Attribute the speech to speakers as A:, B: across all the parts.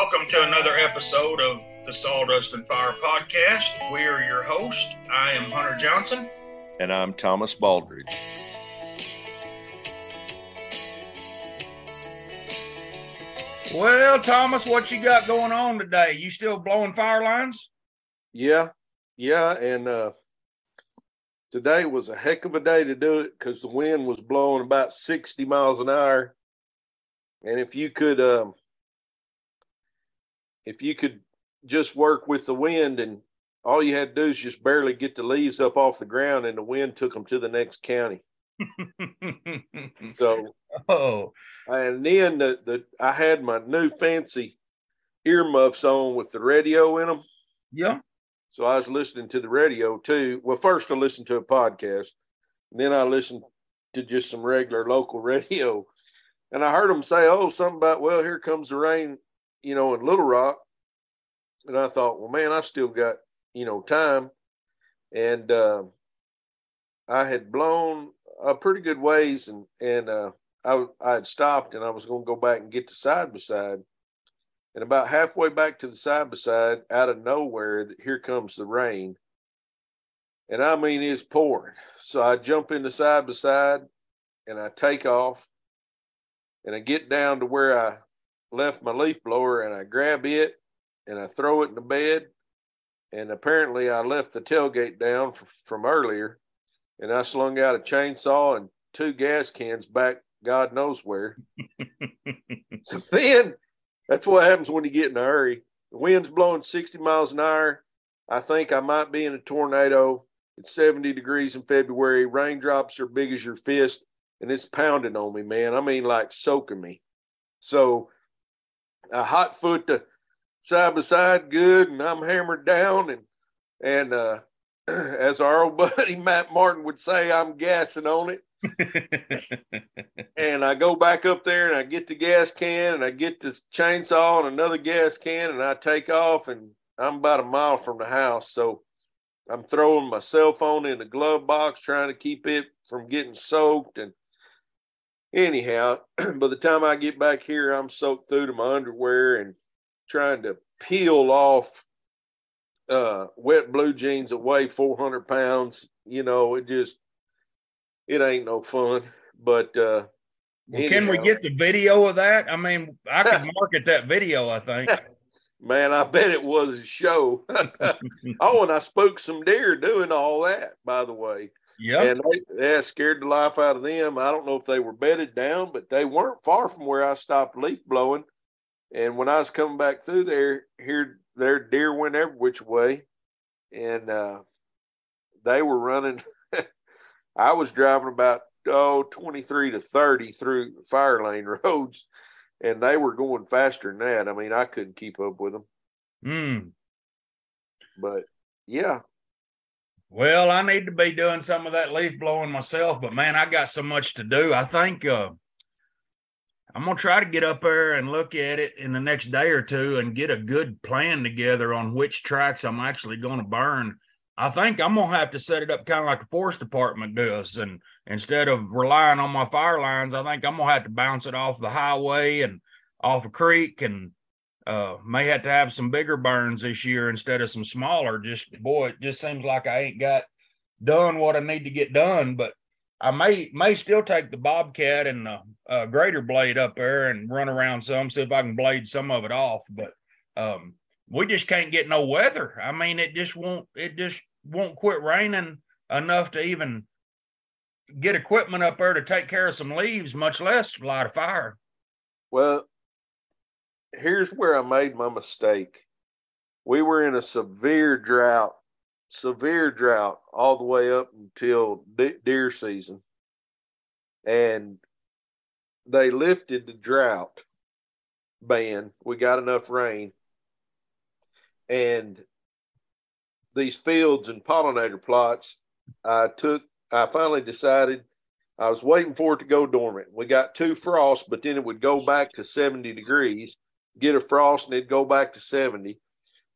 A: Welcome to another episode of the Sawdust and Fire podcast. We are your host. I am Hunter Johnson.
B: And I'm Thomas Baldridge.
A: Well, Thomas, what you got going on today? You still blowing fire lines?
B: Yeah, yeah, and uh, today was a heck of a day to do it because the wind was blowing about sixty miles an hour, and if you could, um, if you could just work with the wind, and all you had to do is just barely get the leaves up off the ground, and the wind took them to the next county. so,
A: oh,
B: and then the, the I had my new fancy earmuffs on with the radio in them.
A: Yeah.
B: So I was listening to the radio too. Well, first I listened to a podcast, and then I listened to just some regular local radio. And I heard them say, "Oh, something about well, here comes the rain," you know, in Little Rock. And I thought, well, man, I still got you know time, and uh, I had blown a pretty good ways, and and uh, I I had stopped, and I was going to go back and get the side by side, and about halfway back to the side by side, out of nowhere, here comes the rain, and I mean it's pouring. So I jump in the side by side, and I take off, and I get down to where I left my leaf blower, and I grab it, and I throw it in the bed, and apparently I left the tailgate down from earlier and I slung out a chainsaw and two gas cans back God knows where. so then that's what happens when you get in a hurry. The wind's blowing 60 miles an hour. I think I might be in a tornado. It's 70 degrees in February. Raindrops are big as your fist, and it's pounding on me, man. I mean, like soaking me. So a hot foot to side by side, good, and I'm hammered down, and and uh, as our old buddy Matt Martin would say, I'm gassing on it. and I go back up there and I get the gas can and I get this chainsaw and another gas can and I take off and I'm about a mile from the house. So I'm throwing my cell phone in the glove box, trying to keep it from getting soaked. And anyhow, by the time I get back here, I'm soaked through to my underwear and trying to peel off uh, wet blue jeans that weigh 400 pounds. You know, it just, it ain't no fun. But, uh,
A: well, can we get the video of that? I mean, I could market that video, I think.
B: Man, I bet it was a show. oh, and I spooked some deer doing all that, by the way.
A: Yeah.
B: And they, they scared the life out of them. I don't know if they were bedded down, but they weren't far from where I stopped leaf blowing. And when I was coming back through there, here their deer went every which way, and uh, they were running. I was driving about oh 23 to 30 through fire lane roads, and they were going faster than that. I mean, I couldn't keep up with them.
A: Hmm.
B: But yeah.
A: Well, I need to be doing some of that leaf blowing myself, but man, I got so much to do. I think uh, I'm gonna try to get up there and look at it in the next day or two and get a good plan together on which tracks I'm actually gonna burn. I think I'm gonna have to set it up kind of like the forest department does, and instead of relying on my fire lines, I think I'm gonna have to bounce it off the highway and off a creek, and uh, may have to have some bigger burns this year instead of some smaller. Just boy, it just seems like I ain't got done what I need to get done, but I may may still take the bobcat and the uh, grader blade up there and run around some, see if I can blade some of it off. But um, we just can't get no weather. I mean, it just won't it just won't quit raining enough to even get equipment up there to take care of some leaves, much less light a fire.
B: Well, here's where I made my mistake. We were in a severe drought severe drought all the way up until de- deer season. And they lifted the drought ban. We got enough rain. And these fields and pollinator plots, I took, I finally decided I was waiting for it to go dormant. We got two frosts, but then it would go back to 70 degrees, get a frost, and it'd go back to 70.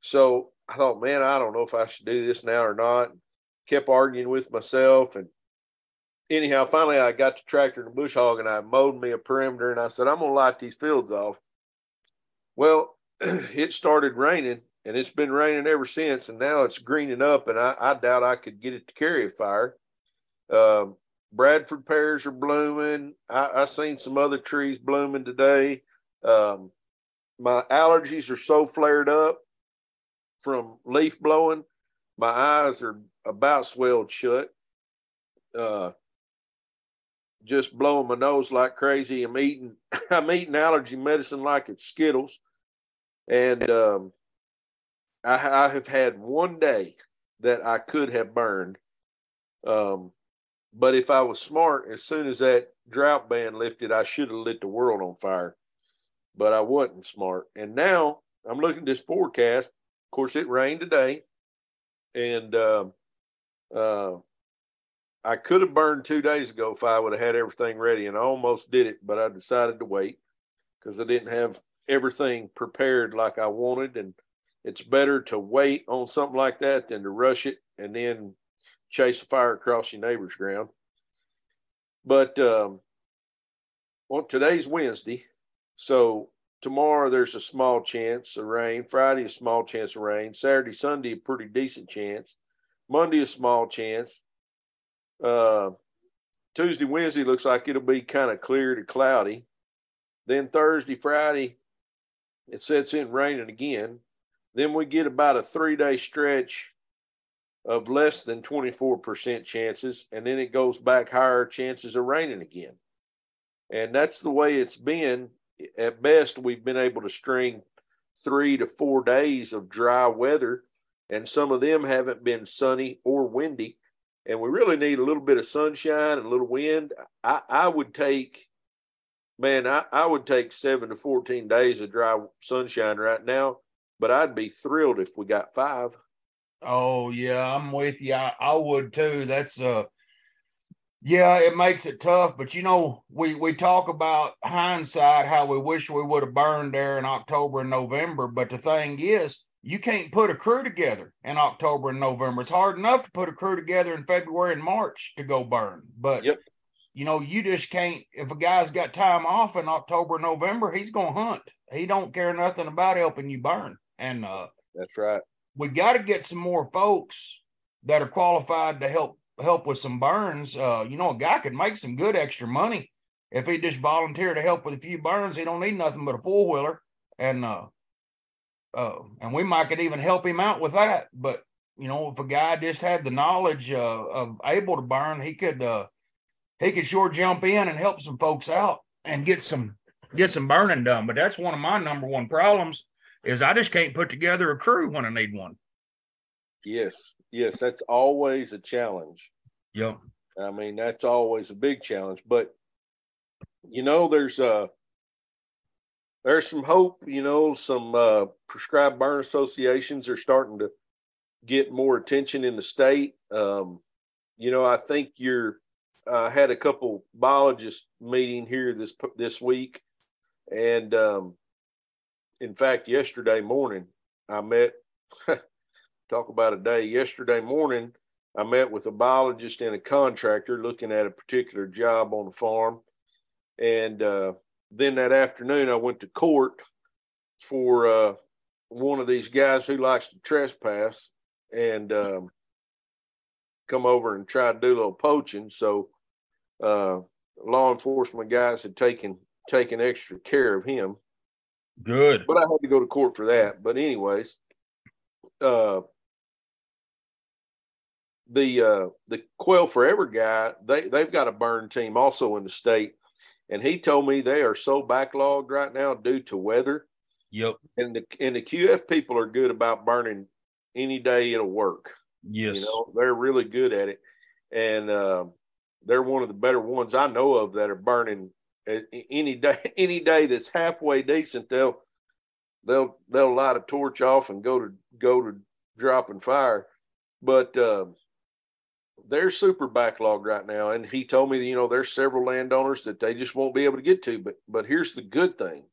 B: So I thought, man, I don't know if I should do this now or not. Kept arguing with myself. And anyhow, finally, I got the tractor and the bush hog and I mowed me a perimeter and I said, I'm to light these fields off. Well, it started raining and it's been raining ever since. And now it's greening up, and I, I doubt I could get it to carry a fire. Um, Bradford pears are blooming. I, I seen some other trees blooming today. Um, my allergies are so flared up from leaf blowing. My eyes are about swelled shut. Uh, just blowing my nose like crazy. I'm eating I'm eating allergy medicine like it's Skittles. And um, I, I, have had one day that I could have burned. Um, but if I was smart, as soon as that drought ban lifted, I should have lit the world on fire. But I wasn't smart. And now I'm looking at this forecast. Of course, it rained today. And uh, uh, I could have burned two days ago if I would have had everything ready. And I almost did it, but I decided to wait because I didn't have everything prepared like I wanted. And it's better to wait on something like that than to rush it and then chase a fire across your neighbor's ground. But um, well, today's Wednesday, so tomorrow there's a small chance of rain. Friday a small chance of rain. Saturday, Sunday a pretty decent chance. Monday a small chance. Uh, Tuesday, Wednesday looks like it'll be kind of clear to cloudy. Then Thursday, Friday, it sets in raining again. Then we get about a three day stretch of less than 24% chances, and then it goes back higher chances of raining again. And that's the way it's been. At best, we've been able to string three to four days of dry weather, and some of them haven't been sunny or windy. And we really need a little bit of sunshine and a little wind. I, I would take, man, I, I would take seven to 14 days of dry sunshine right now, but I'd be thrilled if we got five.
A: Oh yeah, I'm with you. I, I would too. That's uh yeah, it makes it tough, but you know, we we talk about hindsight how we wish we would have burned there in October and November, but the thing is, you can't put a crew together in October and November. It's hard enough to put a crew together in February and March to go burn. But
B: yep.
A: you know, you just can't if a guy's got time off in October, and November, he's gonna hunt. He don't care nothing about helping you burn. And uh
B: that's right
A: we got to get some more folks that are qualified to help help with some burns. Uh, you know, a guy could make some good extra money if he just volunteer to help with a few burns. He don't need nothing but a four wheeler, and uh, uh, and we might could even help him out with that. But you know, if a guy just had the knowledge uh, of able to burn, he could uh, he could sure jump in and help some folks out and get some get some burning done. But that's one of my number one problems is I just can't put together a crew when I need one.
B: Yes, yes, that's always a challenge.
A: Yep.
B: I mean, that's always a big challenge. But you know, there's uh there's some hope, you know, some uh prescribed burn associations are starting to get more attention in the state. Um, you know, I think you're uh, had a couple biologists meeting here this this week, and um, in fact, yesterday morning, I met, talk about a day, yesterday morning, I met with a biologist and a contractor looking at a particular job on the farm. And uh, then that afternoon, I went to court for uh, one of these guys who likes to trespass and um, come over and try to do a little poaching. So, uh, law enforcement guys had taken taken extra care of him
A: Good.
B: But I had to go to court for that. But anyways, uh the uh the Quail Forever guy, they they've got a burn team also in the state. And he told me they are so backlogged right now due to weather.
A: Yep.
B: And the and the QF people are good about burning any day it'll work.
A: Yes.
B: You know, they're really good at it. And uh, they're one of the better ones I know of that are burning any day any day that's halfway decent they'll they'll they'll light a torch off and go to go to dropping fire but uh, they're super backlogged right now and he told me that, you know there's several landowners that they just won't be able to get to but but here's the good thing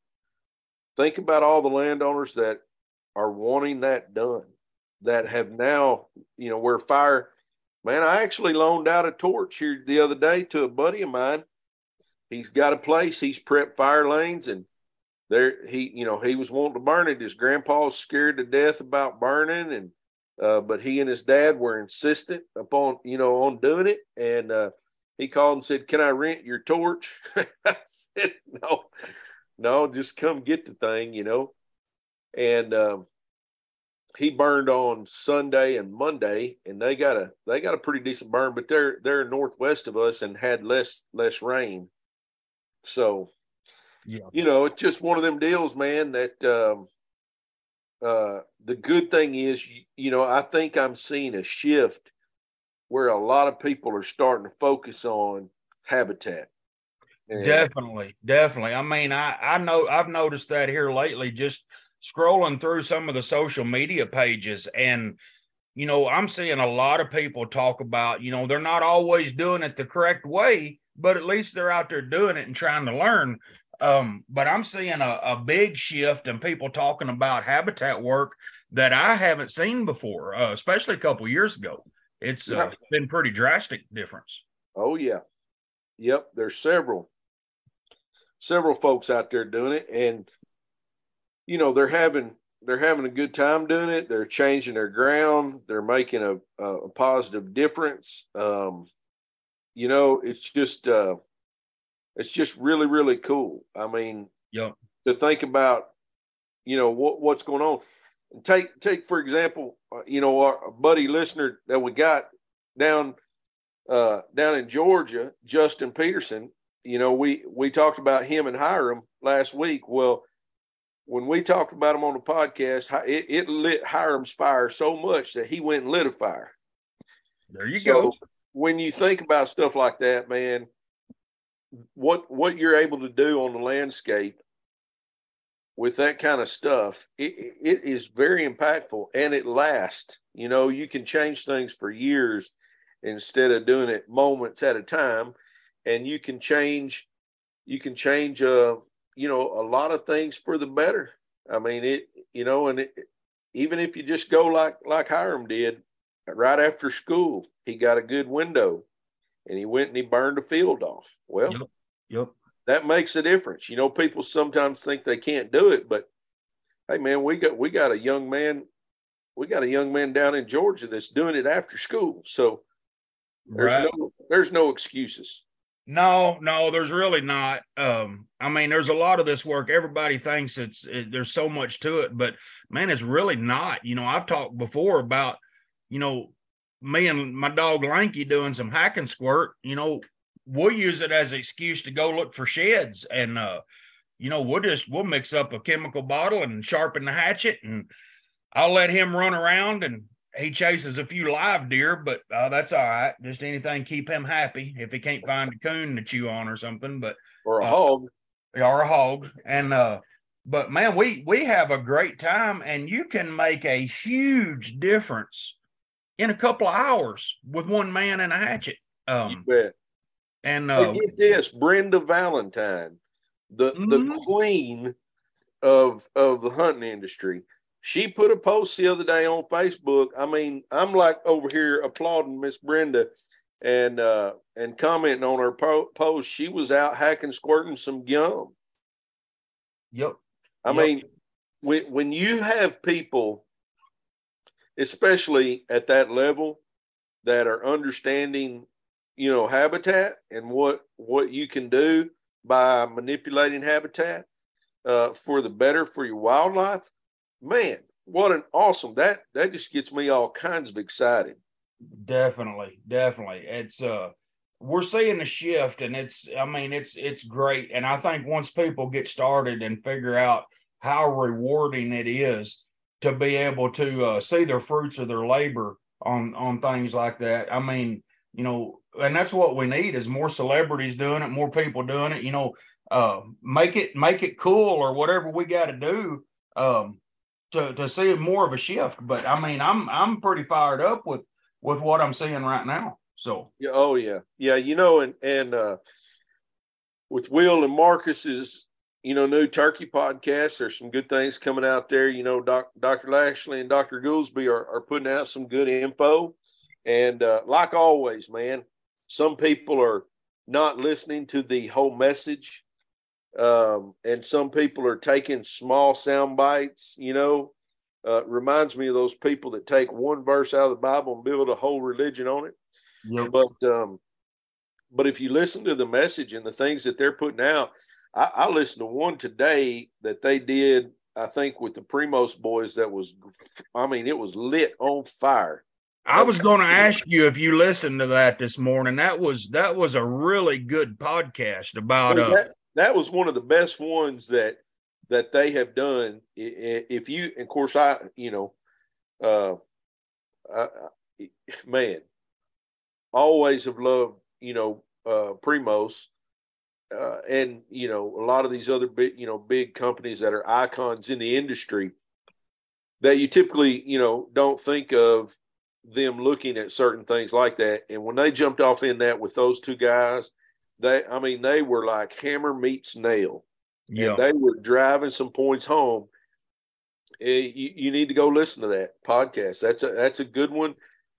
B: think about all the landowners that are wanting that done that have now you know where fire man i actually loaned out a torch here the other day to a buddy of mine he's got a place. He's prepped fire lanes, and there he you know he was wanting to burn it. His grandpa's scared to death about burning, and uh, but he and his dad were insistent upon you know on doing it, and uh, he called and said, "Can I rent your torch?" I said, "No, no, just come get the thing," you know, and. Um, he burned on Sunday and Monday, and they got a they got a pretty decent burn, but they're they're northwest of us and had less less rain. So, yeah, you know, it's just one of them deals, man. That um, uh, the good thing is, you, know, I think I'm seeing a shift where a lot of people are starting to focus on habitat.
A: And, definitely, definitely. I mean, I I know I've noticed that here lately. Just scrolling through some of the social media pages and you know i'm seeing a lot of people talk about you know they're not always doing it the correct way but at least they're out there doing it and trying to learn um, but i'm seeing a, a, big shift in people talking about habitat work that i haven't seen before uh, especially a couple years ago It's uh, been pretty drastic difference
B: oh yeah yep there's several several folks out there doing it and you know they're having they're having a good time doing it. They're changing their ground. They're making a, a positive difference. Um, you know, it's just uh, it's just really really cool. I mean,
A: yeah,
B: to think about, you know, what what's going on. Take take for example, uh, you know, our buddy listener that we got down uh, down in Georgia, Justin Peterson. You know, we we talked about him and Hiram last week. Well when we talked about him on the podcast, it, it lit Hiram's fire so much that he went and lit a fire.
A: There you so go.
B: When you think about stuff like that, man, what what you're able to do on the landscape with that kind of stuff, it, it is very impactful and it lasts. You know, you can change things for years instead of doing it moments at a time, and you can change you can change uh you know a lot of things for the better. I mean it, you know, and it, even if you just go like like Hiram did, right after school, he got a good window, and he went and he burned a field off. Well,
A: yep. yep.
B: that makes a difference. You know, people sometimes think they can't do it, but hey, man, we got we got a young man, we got a young man down in Georgia that's doing it after school. So there's right. no there's no excuses.
A: No, no, there's really not. Um, I mean, there's a lot of this work. Everybody thinks it's it, there's so much to it, but man, it's really not. You know, I've talked before about, you know, me and my dog Lanky doing some hack and squirt. You know, we'll use it as an excuse to go look for sheds, and uh, you know, we'll just we'll mix up a chemical bottle and sharpen the hatchet, and I'll let him run around and he chases a few live deer, but uh, that's all right. Just anything keep him happy. If he can't find a coon to chew on or something, but
B: or a uh, hog,
A: or a hog, and uh, but man, we we have a great time, and you can make a huge difference in a couple of hours with one man and a hatchet. Um. And uh,
B: get this, Brenda Valentine, the mm-hmm. the queen of of the hunting industry she put a post the other day on Facebook. I mean, I'm like over here applauding Miss Brenda and uh and commenting on her po- post. She was out hacking, squirting some gum.
A: Yep.
B: I
A: yep.
B: mean, when when you have people, especially at that level, that are understanding, you know, habitat and what what you can do by manipulating habitat uh, for the better for your wildlife man, what an awesome that that just gets me all kinds of excited.
A: Definitely, definitely. It's uh we're seeing a shift and it's I mean it's it's great. And I think once people get started and figure out how rewarding it is to be able to uh, see the fruits of their labor on on things like that. I mean, you know, and that's what we need is more celebrities doing it, more people doing it. You know, uh, make it make it cool or whatever we got to do. Um, to to see more of a shift. But I mean, I'm I'm pretty fired up with with what I'm seeing right now. So
B: yeah, oh yeah, yeah. You know, and and uh, with Will and Marcus's you know new turkey podcast, there's some good things coming out there. You know, Doc, Dr. Lashley and Dr. Gulsby are are putting out some good info. And uh, like always, man, some people are not listening to the whole message Um, and some people are taking small sound bites, you know. Uh, reminds me of those people that take one verse out of the Bible and build a whole religion on it. Yep. But um, but if you listen to the message and the things that they're putting out, I, I listened to one today that they did, I think, with the Primos boys. That was, I mean, it was lit on fire.
A: I was going to ask you if you listened to that this morning. That was that was a really good podcast about.
B: Uh, that, that was one of the best ones that that they have done. If you, of course, I, you know, uh, I, man, always have loved, you know, uh, Primos, uh, and you know, a lot of these other big, you know, big companies that are icons in the industry that you typically, you know, don't think of them looking at certain things like that. And when they jumped off in that with those two guys, they, I mean, they were like hammer meets nail. Yeah. they were driving some points home. You, you, need to go listen to that podcast. That's a that's a good one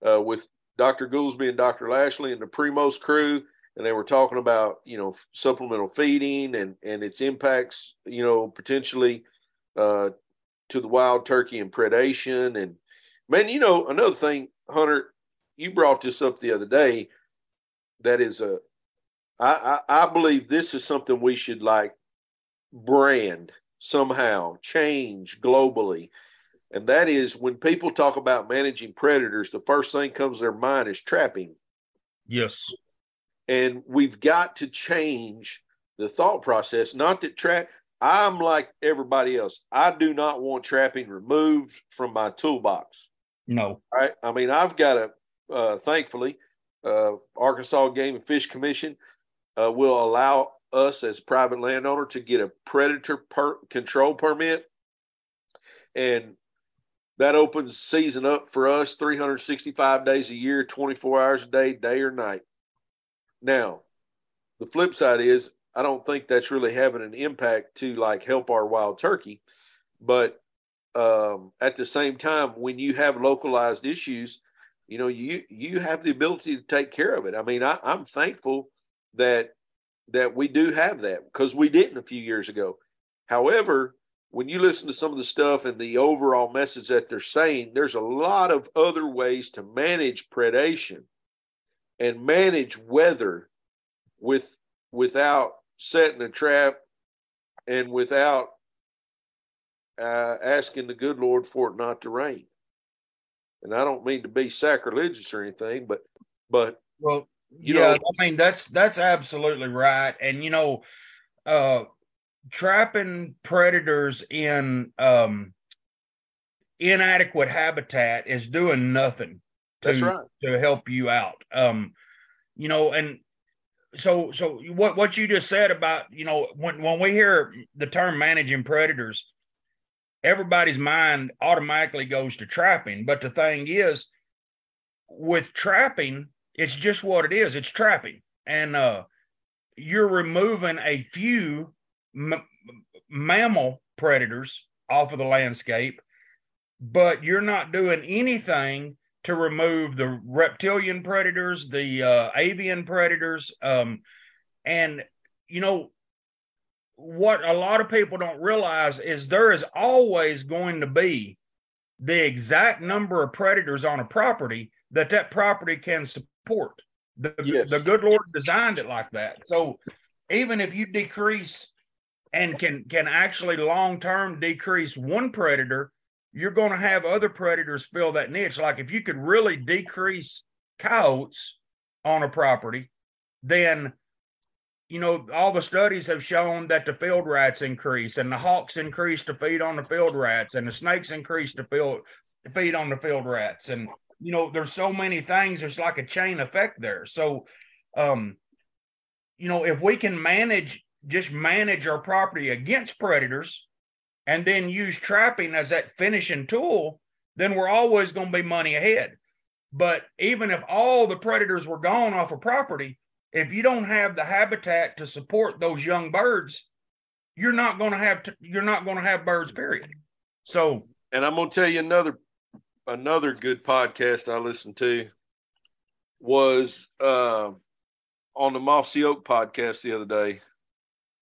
B: uh, with Dr. Gulsby and Dr. Lashley and the Primos crew, and they were talking about you know supplemental feeding and and its impacts, you know, potentially uh, to the wild turkey and predation. And man, you know, another thing, Hunter, you brought this up the other day. That is a, I I, I believe this is something we should like brand somehow, change globally. And that is when people talk about managing predators, the first thing comes to their mind is trapping.
A: Yes.
B: And we've got to change the thought process. Not that trap, I'm like everybody else. I do not want trapping removed from my toolbox.
A: No.
B: Right. I mean, I've got a, uh, thankfully, uh, Arkansas Game and Fish Commission uh, will allow us as private landowner to get a predator per- control permit. And that opens season up for us 365 days a year, 24 hours a day, day or night. Now, the flip side is I don't think that's really having an impact to like help our wild turkey. But um, at the same time, when you have localized issues, you know, you you have the ability to take care of it. I mean, I, I'm thankful that that we do have that because we didn't a few years ago. However, when you listen to some of the stuff and the overall message that they're saying, there's a lot of other ways to manage predation and manage weather with without setting a trap and without uh, asking the good Lord for it not to rain. And I don't mean to be sacrilegious or anything, but but
A: well, you yeah, know, I mean that's that's absolutely right. And you know, uh trapping predators in um inadequate habitat is doing nothing to, right. to help you out. Um, you know, and so so what what you just said about you know when when we hear the term managing predators, everybody's mind automatically goes to trapping. But the thing is, with trapping, it's just what it is. It's trapping, and uh, you're removing a few m- mammal predators off of the landscape, but you're not doing anything to remove the reptilian predators, the uh, avian predators, um, and you know what a lot of people don't realize is there is always going to be the exact number of predators on a property that that property can support. The, yes. the good Lord designed it like that. So even if you decrease and can can actually long term decrease one predator, you're going to have other predators fill that niche. Like if you could really decrease coyotes on a property, then you know all the studies have shown that the field rats increase and the hawks increase to feed on the field rats and the snakes increase to to feed on the field rats and you know, there's so many things. There's like a chain effect there. So, um, you know, if we can manage, just manage our property against predators and then use trapping as that finishing tool, then we're always going to be money ahead. But even if all the predators were gone off a property, if you don't have the habitat to support those young birds, you're not going to have to, you're not going to have birds. Period. So,
B: and I'm going to tell you another another good podcast I listened to was uh, on the Mossy Oak podcast the other day.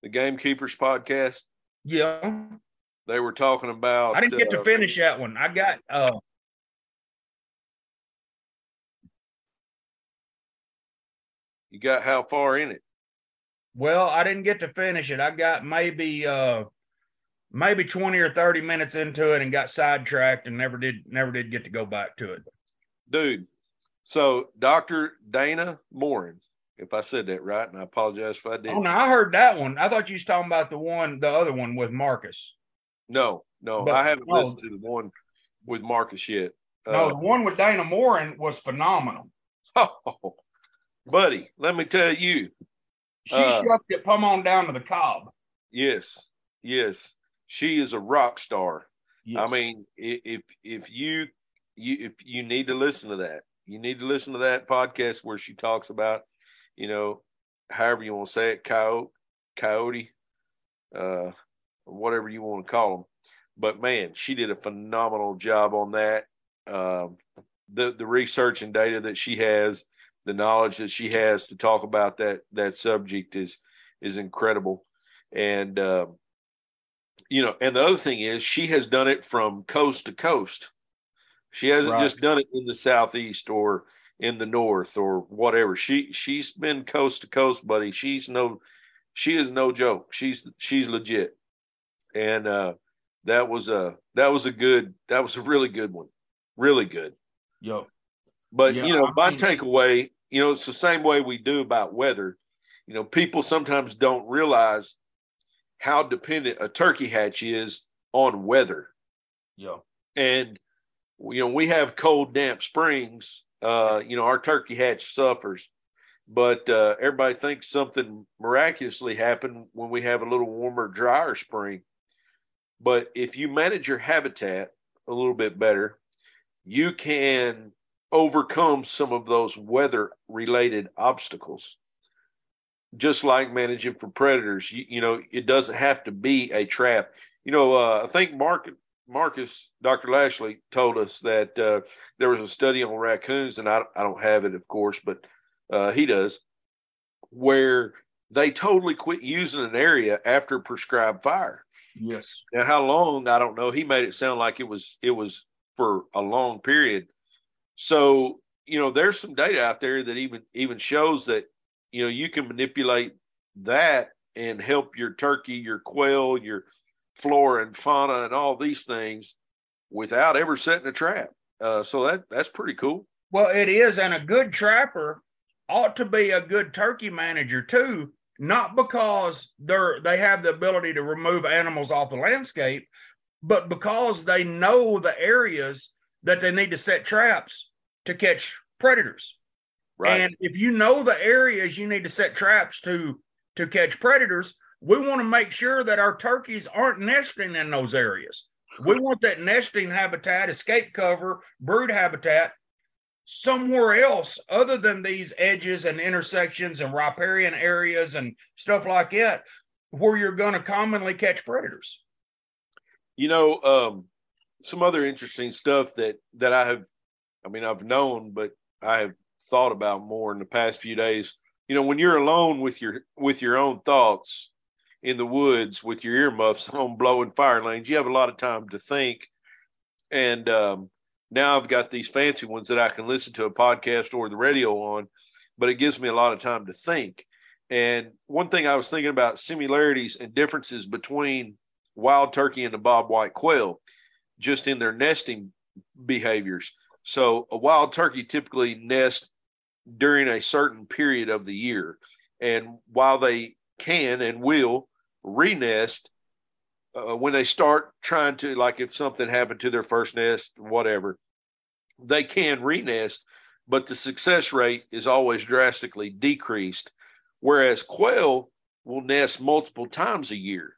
B: the Gamekeepers podcast.
A: Yeah,
B: They were talking about.
A: I didn't get to
B: uh,
A: finish that one. I got uh
B: You got how far in it?
A: well, I didn't get to finish it. I got maybe uh maybe 20 or 30 minutes into it and got sidetracked and never did never did get to go back to it.
B: dude. So Dr. Dana Morin, if I said that right, and I apologize if I did.
A: Oh no, I heard that one. I thought you was talking about the one, the other one with Marcus.
B: No, no,
A: But-
B: I haven't
A: no.
B: listened to the one with Marcus yet.
A: No, the
B: Uh,
A: one with Dana Morin was phenomenal.
B: oh, buddy, let me tell you.
A: She
B: Uh,
A: shucked it plumb on down to the cob.
B: Yes, yes, she is a rock star. I mean, if if you you if you need to listen to that, you need to listen to that podcast where she talks about, you know, however you want to say it, coyote, coyote, uh, whatever you want to call them. But man, she did a phenomenal job on that. Um, the the research and data that she has, the knowledge that she has to talk about that that subject is is incredible. And um, you know, and the other thing is she has done it from coast to coast. She hasn't
A: Right.
B: just done it in the southeast or in the north or whatever. She she's been coast to coast, buddy. She's no she is no joke. She's she's legit. And uh that was a that was a good that was a really good one. Really good.
A: Yo.
B: But
A: Yeah,
B: you know,
A: I
B: my
A: mean-
B: takeaway, you know, it's the same way we do about weather. You know, people sometimes don't realize how dependent a turkey hatch is on weather.
A: Yo.
B: And you know, we have cold, damp springs. Uh, you know, our turkey hatch suffers. But uh, everybody thinks something miraculously happened when we have a little warmer, drier spring. But if you manage your habitat a little bit better, you can overcome some of those weather related obstacles. Just like managing for predators, you, you know, it doesn't have to be a trap. You know, uh, I think Mark Marcus, Dr. Lashley told us that uh, there was a study on raccoons, and I, I don't have it, of course, but uh, he does, where they totally quit using an area after prescribed fire.
A: Yes.
B: Now, how long? I don't know. He made it sound like it was it was for a long period. So, you know, there's some data out there that even even shows that you know you can manipulate that and help your turkey, your quail, your flora and fauna, and all these things without ever setting a trap. Uh, so that that's pretty cool.
A: Well, it is, and a good trapper ought to be a good turkey manager too. Not because they're they have the ability to remove animals off the landscape, but because they know the areas that they need to set traps to catch predators.
B: Right.
A: And if you know the areas you need to set traps to to catch predators, we want to make sure that our turkeys aren't nesting in those areas. We want that nesting habitat, escape cover, brood habitat somewhere else other than these edges and intersections and riparian areas and stuff like that where you're going to commonly catch predators.
B: You know, um, some other interesting stuff that that I have, I mean, I've known, but I have thought about more in the past few days. You know, when you're alone with your with your own thoughts in the woods with your earmuffs on, blowing fire lanes, you have a lot of time to think. And um, now I've got these fancy ones that I can listen to a podcast or the radio on, but it gives me a lot of time to think. And one thing I was thinking about similarities and differences between wild turkey and the bob white quail just in their nesting behaviors. So a wild turkey typically nests during a certain period of the year. And while they can and will renest uh, when they start trying to, like if something happened to their first nest, whatever, they can renest, but the success rate is always drastically decreased. Whereas quail will nest multiple times a year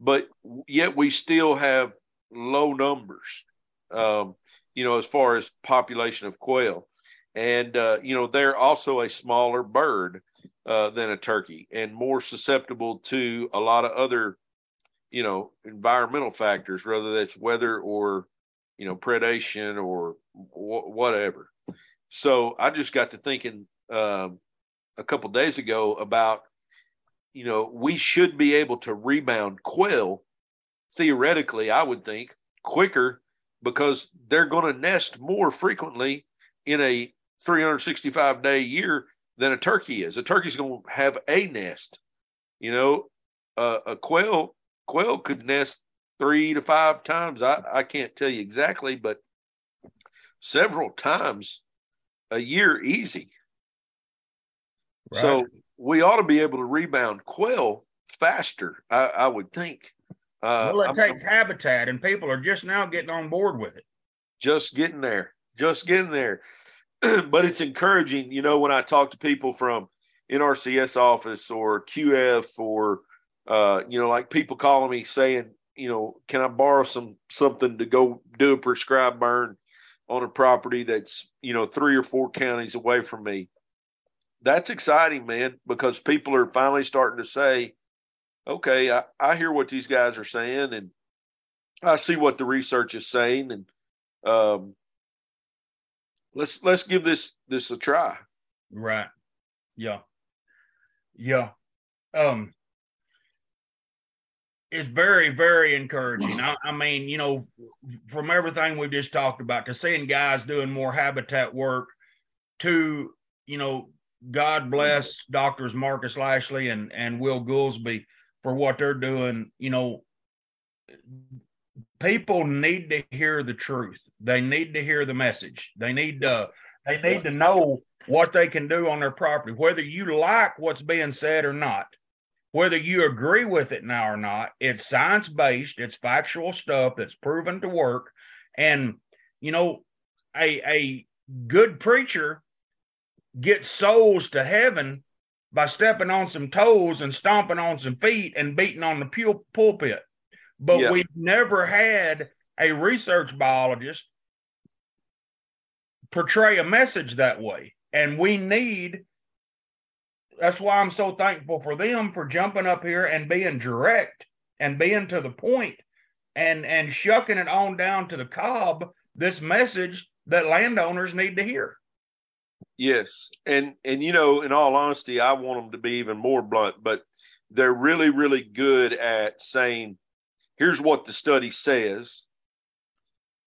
B: but yet we still have low numbers, um, you know, as far as population of quail. And, uh, you know, they're also a smaller bird uh, than a turkey and more susceptible to a lot of other, you know, environmental factors, whether that's weather or, you know, predation or wh- whatever. So I just got to thinking um, a couple days ago about you know, we should be able to rebound quail theoretically, I would think, quicker because they're going to nest more frequently in a 365 day year than a turkey is. A turkey's going to have a nest. You know, uh, a quail quail could nest three to five times. I, I can't tell you exactly, but several times a year easy. Right. So we ought to be able to rebound quail faster, I, I would think.
A: Uh, well, it I'm, takes I'm, habitat, and people are just now getting on board with it.
B: Just getting there, just getting there. but it's encouraging, you know, when I talk to people from NRCS office or QF or, uh, you know, like people calling me saying, you know, can I borrow some something to go do a prescribed burn on a property that's you know three or four counties away from me? That's exciting, man, because people are finally starting to say, okay, I, I hear what these guys are saying and I see what the research is saying and um, let's let's give this this a try.
A: Right. Yeah. Yeah. Um it's very, very encouraging. I, I, mean, you know, from everything we've just talked about to seeing guys doing more habitat work to, you know, God bless doctors Marcus Lashley and, and Will Gulsby for what they're doing. You know, people need to hear the truth. They need to hear the message. They need to, they need to know what they can do on their property, whether you like what's being said or not whether you agree with it now or not, it's science based, it's factual stuff that's proven to work. And, you know, a, a good preacher gets souls to heaven by stepping on some toes and stomping on some feet and beating on the pul- pulpit. But yeah. we've never had a research biologist portray a message that way. And we need that's why I'm so thankful for them for jumping up here and being direct and being to the point and and shucking it on down to the cob this message that landowners need to hear.
B: Yes. And and you know, in all honesty, I want them to be even more blunt, but they're really really good at saying here's what the study says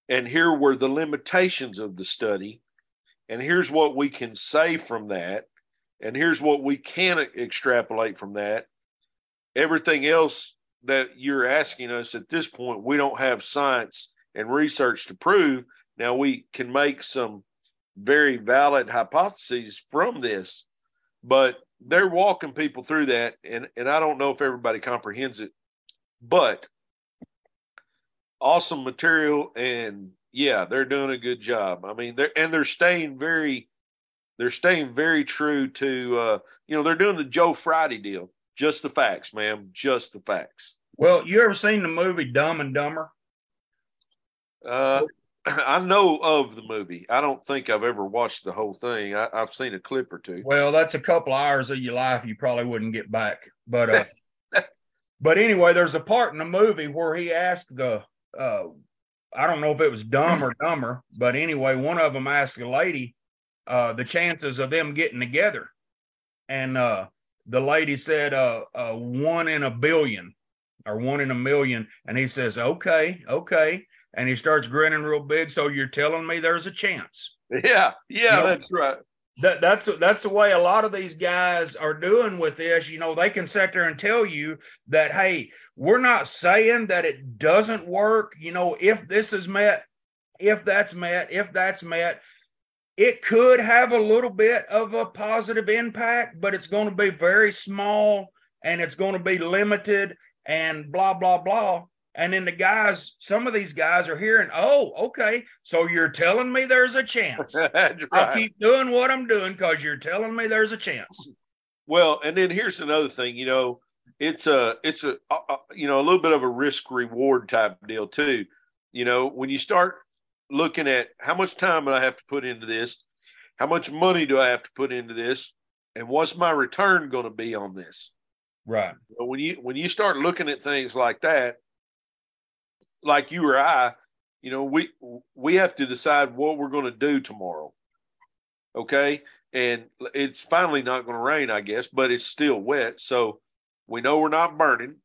B: and here were the limitations of the study and here's what we can say from that and here's what we can extrapolate from that. Everything else that you're asking us at this point, we don't have science and research to prove. Now we can make some very valid hypotheses from this, but they're walking people through that. And, and I don't know if everybody comprehends it, but awesome material. And yeah, they're doing a good job. I mean, they're, and they're staying very they're staying very true to uh, you know they're doing the Joe Friday deal. Just the facts, ma'am. Just the facts.
A: Well, you ever seen the movie Dumb and Dumber?
B: Uh, I know of the movie. I don't think I've ever watched the whole thing. I, have seen a clip or two.
A: Well, that's a couple hours of your life you probably wouldn't get back. But uh, but anyway, there's a part in the movie where he asked the uh, I don't know if it was dumb or dumber, but anyway, one of them asked a lady, uh, the chances of them getting together. And uh, the lady said uh, uh, one in a billion or one in a million. And he says, okay, okay. And he starts grinning real big. So you're telling me there's a chance?
B: Yeah, yeah, you know, that's right.
A: That, that's that's the way a lot of these guys are doing with this. You know, they can sit there and tell you that, hey, we're not saying that it doesn't work. You know, if this is met, if that's met, if that's met, it could have a little bit of a positive impact, but it's going to be very small and it's going to be limited and blah, blah, blah. And then the guys, some of these guys are hearing, oh, okay, so you're telling me there's a chance. right. I'll keep doing what I'm doing because you're telling me there's a chance.
B: Well, and then here's another thing, you know, it's a, it's a, a you know, a little bit of a risk reward type deal too. You know, when you start looking at how much time do I have to put into this? How much money do I have to put into this? And what's my return going to be on this?
A: Right.
B: But when you when you start looking at things like that, like you or I, you know, we we have to decide what we're going to do tomorrow. Okay? And it's finally not going to rain, I guess, but it's still wet. So We know we're not burning.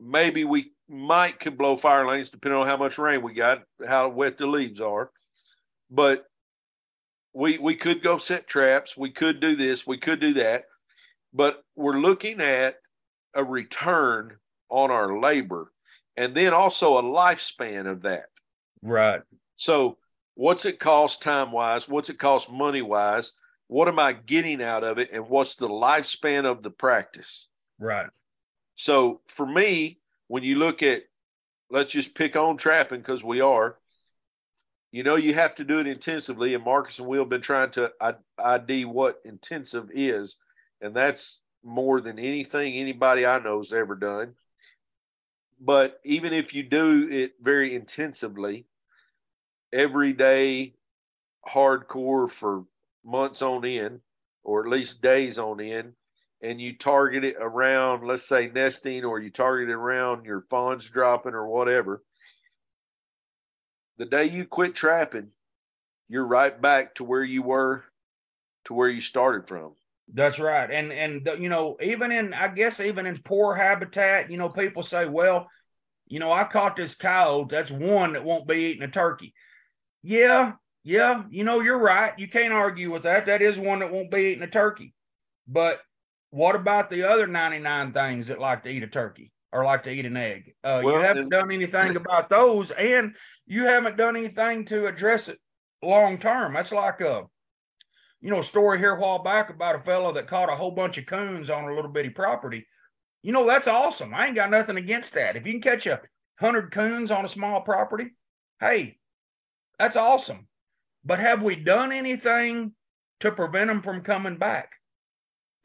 B: Maybe we might could blow fire lanes depending on how much rain we got, how wet the leaves are. But we we could go set traps. We could do this. We could do that. But we're looking at a return on our labor and then also a lifespan of that.
A: Right.
B: So what's it cost time wise? What's it cost money wise? What am I getting out of it? And what's the lifespan of the practice?
A: Right.
B: So for me, when you look at, let's just pick on trapping because we are, you know, you have to do it intensively. And Marcus and Will have been trying to ID what intensive is. And that's more than anything anybody I know has ever done. But even if you do it very intensively, every day, hardcore for months on end, or at least days on end, and you target it around, let's say, nesting, or you target it around your fawns dropping or whatever, the day you quit trapping, you're right back to where you were, to where you started from.
A: That's right. And and you know, even in I guess even in poor habitat, you know, people say, well, you know, I caught this coyote. That's one that won't be eating a turkey. Yeah, yeah, you know, you're right. You can't argue with that. That is one that won't be eating a turkey. But what about the other 99 things that like to eat a turkey or like to eat an egg? Uh, well, you haven't done anything about those, and you haven't done anything to address it long term. That's like a you know, a story here a while back about a fellow that caught a whole bunch of coons on a little bitty property. You know, that's awesome. I ain't got nothing against that. If you can catch a hundred coons on a small property, hey, that's awesome. But have we done anything to prevent them from coming back?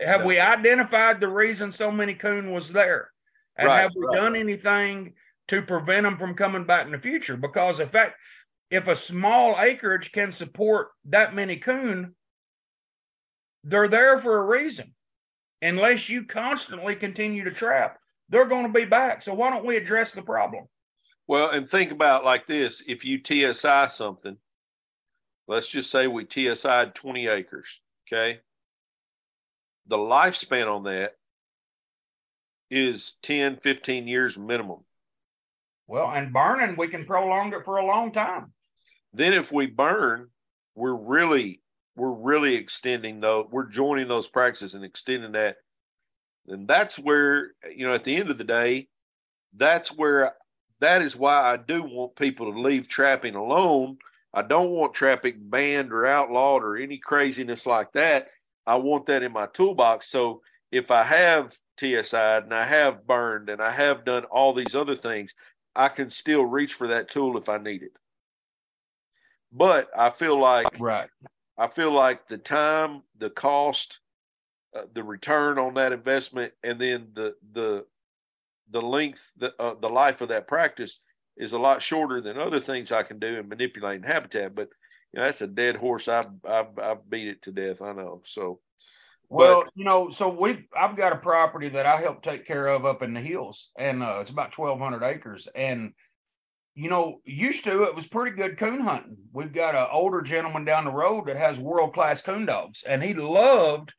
A: Have no. we identified the reason so many coon was there? And right, have we right. done anything to prevent them from coming back in the future? Because in fact, if a small acreage can support that many coon, they're there for a reason. Unless you constantly continue to trap, they're going to be back. So why don't we address the problem?
B: Well, and think about like this: if you TSI something, let's just say we TSI'd 20 acres, okay? The lifespan on that is 10, 15 years minimum.
A: Well, and burning, we can prolong it for a long time.
B: Then if we burn, we're really we're really extending though we're joining those practices and extending that and that's where you know at the end of the day that's where that is why i do want people to leave trapping alone i don't want trapping banned or outlawed or any craziness like that i want that in my toolbox. So if i have tsi and i have burned and i have done all these other things i can still reach for that tool if i need it. But i feel like
A: right.
B: I feel like the time, the cost, uh, the return on that investment, and then the the the length, the uh, the life of that practice is a lot shorter than other things I can do in manipulating habitat. But you know, that's a dead horse. I've I've, I've beat it to death. I know. So.
A: Well, but, you know, so we've I've got a property that I help take care of up in the hills, and uh, it's about twelve hundred acres, and you know, used to it was pretty good coon hunting. We've got an older gentleman down the road that has world class coon dogs, and he loved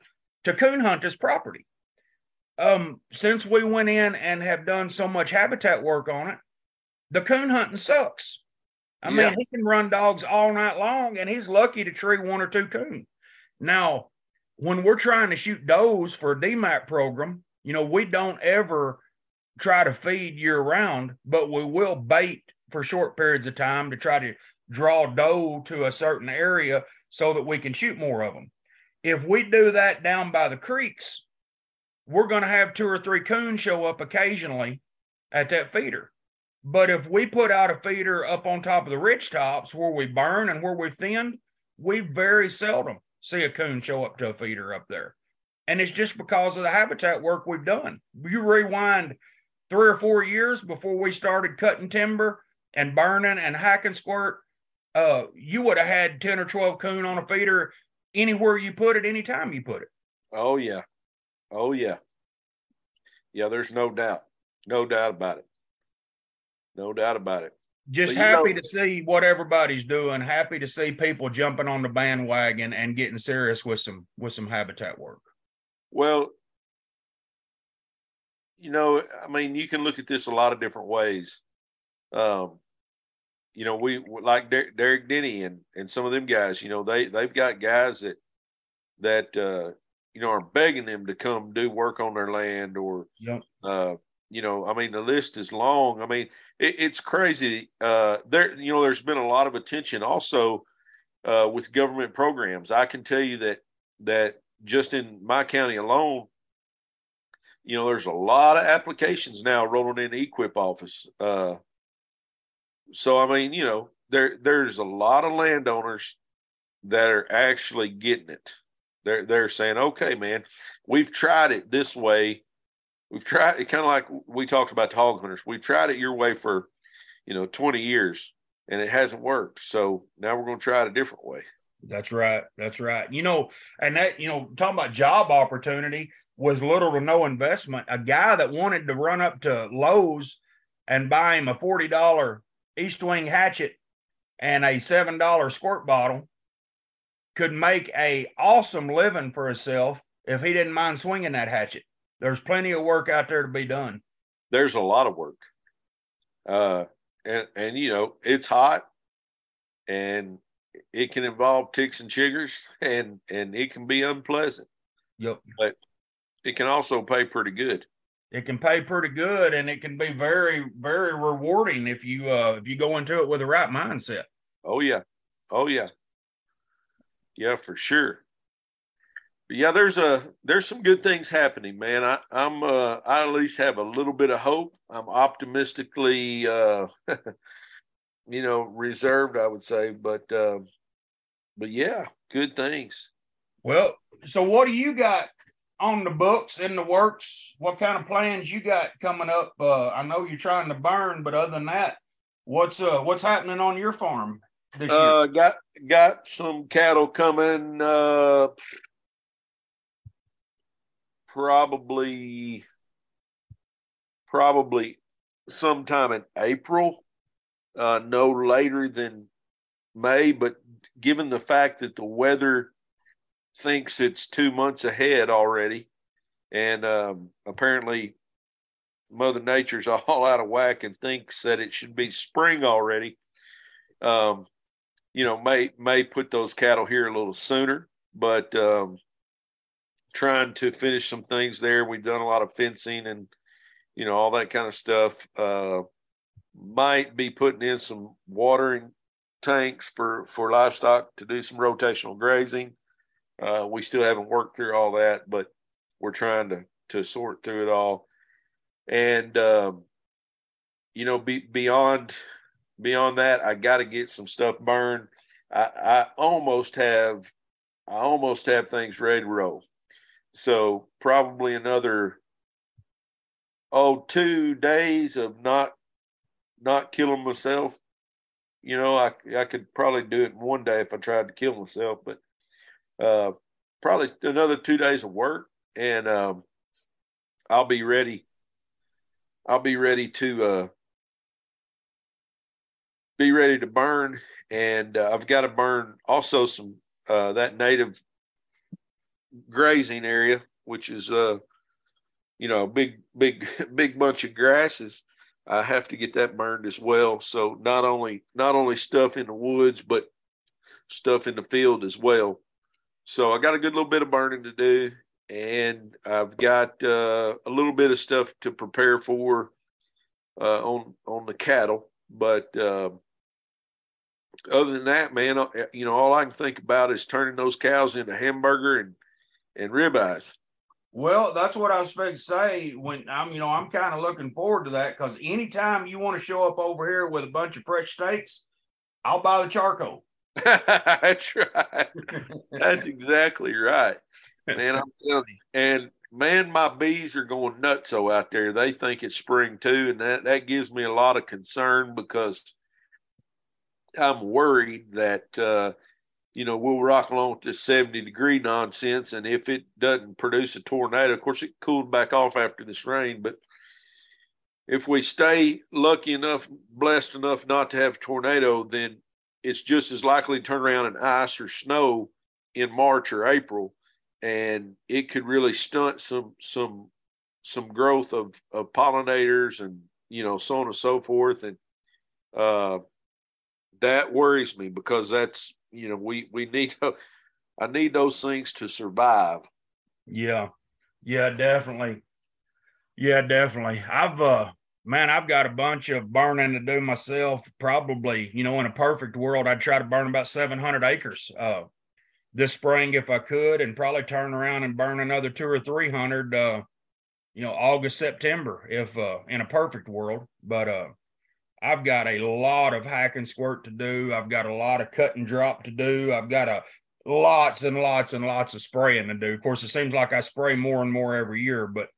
A: to coon hunt his property. Um, since we went in and have done so much habitat work on it, the coon hunting sucks. I yeah. mean, he can run dogs all night long, and he's lucky to tree one or two coon. Now, when we're trying to shoot does for a DMAC program, you know, we don't ever try to feed year round, but we will bait for short periods of time to try to draw doe to a certain area so that we can shoot more of them. If we do that down by the creeks, we're going to have two or three coons show up occasionally at that feeder. But if we put out a feeder up on top of the ridge tops where we burn and where we thin, we very seldom see a coon show up to a feeder up there. And it's just because of the habitat work we've done. You rewind three or four years before we started cutting timber and burning and hacking squirt, uh, you would have had 10 or 12 coon on a feeder anywhere you put it, anytime you put it.
B: Oh, yeah. Oh, yeah. Yeah, there's no doubt. No doubt about it. No doubt about it.
A: Just happy know, to see what everybody's doing. Happy to see people jumping on the bandwagon and getting serious with some with some habitat work.
B: Well, you know, I mean, you can look at this a lot of different ways. Um, you know, we like Der- Derek Denny and and some of them guys. You know, they they've got guys that that uh, you know are begging them to come do work on their land or
A: yep.
B: uh, you know, I mean, the list is long. I mean, it, it's crazy. Uh, there, you know, there's been a lot of attention also uh, with government programs. I can tell you that that just in my county alone, you know, there's a lot of applications now rolling in the EQIP office. Uh, so I mean, you know, there there's a lot of landowners that are actually getting it. They're they're saying, okay, man, we've tried it this way. We've tried it kind of like we talked about hog hunters. We've tried it your way for, you know, 20 years and it hasn't worked. So now we're going to try it a different way.
A: That's right. That's right. You know, and that, you know, talking about job opportunity was little to no investment. A guy that wanted to run up to Lowe's and buy him a $40 Estwing hatchet and a $7 squirt bottle could make a awesome living for himself if he didn't mind swinging that hatchet. There's plenty of work out there to be done.
B: There's a lot of work. Uh, and, and, you know, it's hot and it can involve ticks and chiggers and, and it can be unpleasant.
A: Yep.
B: But it can also pay pretty good.
A: It can pay pretty good and it can be very, very rewarding if you, uh, if you go into it with the right mindset.
B: Oh yeah. Oh yeah. Yeah, for sure. But yeah, there's a there's some good things happening, man. I, I'm uh, I at least have a little bit of hope. I'm optimistically, uh, you know, reserved, I would say, but uh, but yeah, good things.
A: Well, so what do you got on the books in the works? What kind of plans you got coming up? Uh, I know you're trying to burn, but other than that, what's uh what's happening on your farm this year?
B: Uh, got got some cattle coming. Uh, probably probably sometime in April, uh, no later than May. But given the fact that the weather thinks it's two months ahead already, and um, apparently Mother Nature's all out of whack and thinks that it should be spring already. Um, you know, may may put those cattle here a little sooner, but um, trying to finish some things there. We've done a lot of fencing and you know all that kind of stuff. Uh, might be putting in some watering tanks for for livestock to do some rotational grazing. Uh, we still haven't worked through all that, but we're trying to to sort through it all. And um, you know, be, beyond beyond that, I got to get some stuff burned. I, I almost have I almost have things ready to roll. So probably another oh two days of not not killing myself. You know, I I could probably do it in one day if I tried to kill myself, but uh, probably another two days of work, and um, I'll be ready. I'll be ready to uh, be ready to burn, and uh, I've got to burn also some uh, that native grazing area, which is uh, you know, big, big, big bunch of grasses. I have to get that burned as well. So not only not only stuff in the woods, but stuff in the field as well. So I got a good little bit of burning to do, and I've got uh, a little bit of stuff to prepare for uh, on on the cattle. But uh, other than that, man, uh, you know, all I can think about is turning those cows into hamburger and and ribeyes.
A: Well, that's what I was supposed to say. When I'm, you know, I'm kind of looking forward to that because anytime you want to show up over here with a bunch of fresh steaks, I'll buy the charcoal.
B: That's right. That's exactly right. Man, I'm telling you. And man, my bees are going nuts so out there. They think it's spring too, and that that gives me a lot of concern because I'm worried that uh, you know, we'll rock along with this 70 degree nonsense. And if it doesn't produce a tornado, of course, it cooled back off after this rain. But if we stay lucky enough, blessed enough not to have a tornado, then it's just as likely to turn around and ice or snow in March or April. And it could really stunt some some some growth of of pollinators and you know so on and so forth, and uh, that worries me because that's you know we we need I need those things to survive.
A: Yeah, yeah, definitely. Yeah, definitely. I've uh man, I've got a bunch of burning to do myself. Probably, you know, in a perfect world, I'd try to burn about 700 acres uh, this spring if I could, and probably turn around and burn another two or 300, uh, you know, August, September, if uh, in a perfect world. But uh, I've got a lot of hack and squirt to do. I've got a lot of cut and drop to do. I've got a lots and lots and lots of spraying to do. Of course, it seems like I spray more and more every year, but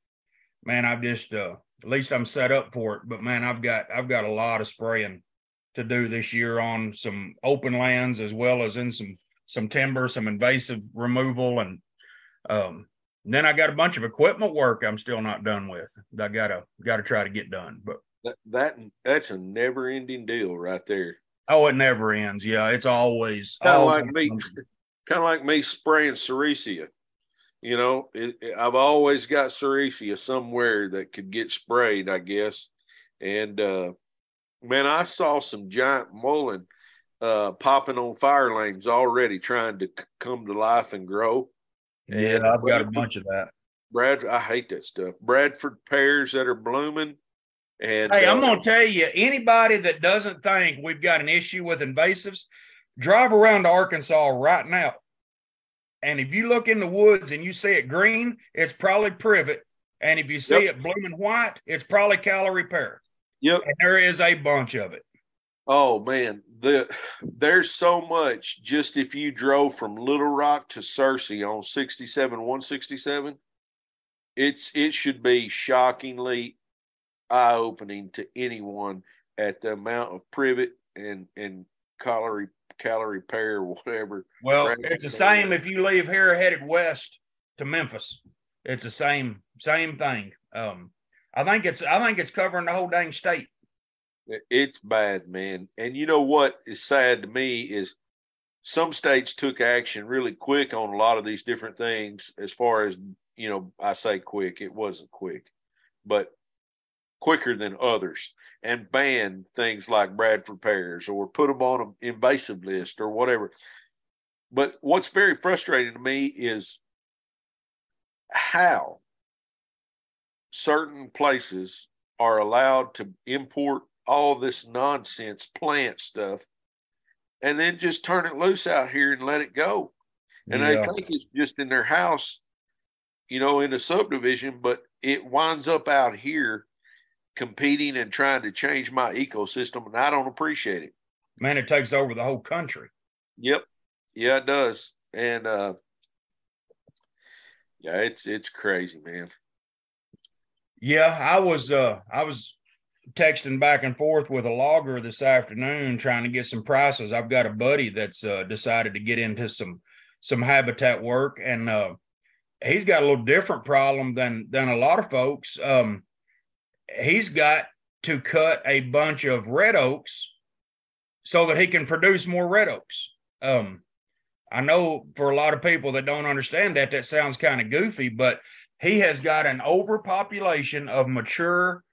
A: man, I've just uh, at least I'm set up for it. But man, I've got I've got a lot of spraying to do this year on some open lands as well as in some some timber, some invasive removal, and um, then I got a bunch of equipment work I'm still not done with. I gotta gotta try to get done. But
B: that, that that's a never ending deal right there.
A: Oh, it never ends. Yeah, it's always
B: kind of like me, kind of like me spraying Sericea. You know, it, it, I've always got Sericea somewhere that could get sprayed, I guess. And uh, man, I saw some giant mullein uh, popping on fire lanes already, trying to c- come to life and grow.
A: Yeah, and I've got a bunch of that.
B: Brad, I hate that stuff. Bradford pears that are blooming. And
A: hey, I'm uh, gonna tell you, anybody that doesn't think we've got an issue with invasives, drive around to Arkansas right now and if you look in the woods and you see it green, it's probably privet. And if you see yep. it blooming white, it's probably Callery pear.
B: Yep.
A: And there is a bunch of it.
B: Oh man, the there's so much just if you drove from Little Rock to Searcy on 67 167, it's it should be shockingly eye-opening to anyone at the amount of privet and and Callery Callery pear or whatever.
A: Well, it's the same if you leave here headed west to Memphis. It's the same same thing. Um, I think it's I think it's covering the whole dang state.
B: It's bad, man. And you know what is sad to me is some states took action really quick on a lot of these different things. As far as you know, I say quick, it wasn't quick, but quicker than others and ban things like Bradford pears or put them on an invasive list or whatever. But what's very frustrating to me is how certain places are allowed to import all this nonsense plant stuff and then just turn it loose out here and let it go. And yeah. they think it's just in their house, you know, in a subdivision, but it winds up out here competing and trying to change my ecosystem, and I don't appreciate it.
A: Man, it takes over the whole country.
B: Yep. Yeah, it does. And uh yeah, it's it's crazy, man.
A: Yeah, I was uh I was texting back and forth with a logger this afternoon trying to get some prices. I've got a buddy that's uh, decided to get into some some habitat work and uh he's got a little different problem than than a lot of folks. Um he's got to cut a bunch of red oaks so that he can produce more red oaks. Um, I know for a lot of people that don't understand that, that sounds kind of goofy, but he has got an overpopulation of mature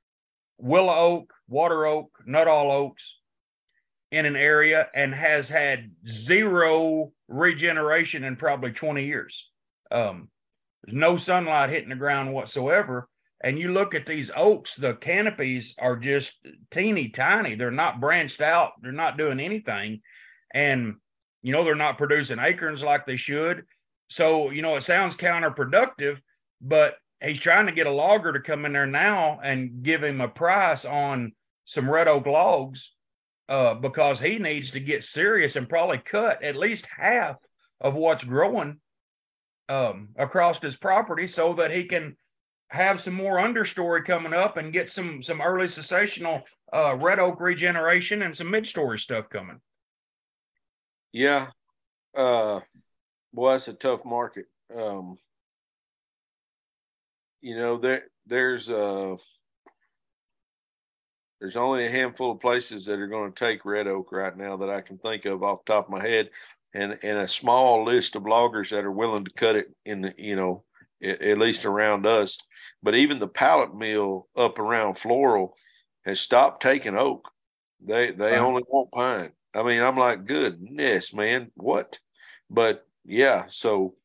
A: willow oak, water oak, Nuttall oaks in an area and has had zero regeneration in probably 20 years. Um, there's no sunlight hitting the ground whatsoever and you look at these oaks, the canopies are just teeny tiny. They're not branched out, they're not doing anything. And, you know, they're not producing acorns like they should. So, you know, it sounds counterproductive, but he's trying to get a logger to come in there now and give him a price on some red oak logs uh, because he needs to get serious and probably cut at least half of what's growing um, across his property so that he can have some more understory coming up and get some some early successional uh, red oak regeneration and some mid story stuff coming.
B: Yeah, uh, that's a tough market. Um, you know, there there's uh there's only a handful of places that are going to take red oak right now that I can think of off the top of my head, and and a small list of loggers that are willing to cut it in the you know at, at least around us. But even the pallet mill up around Floral has stopped taking oak. They they
A: Right.
B: only want pine. I mean, I'm like, goodness, man, what? But yeah, so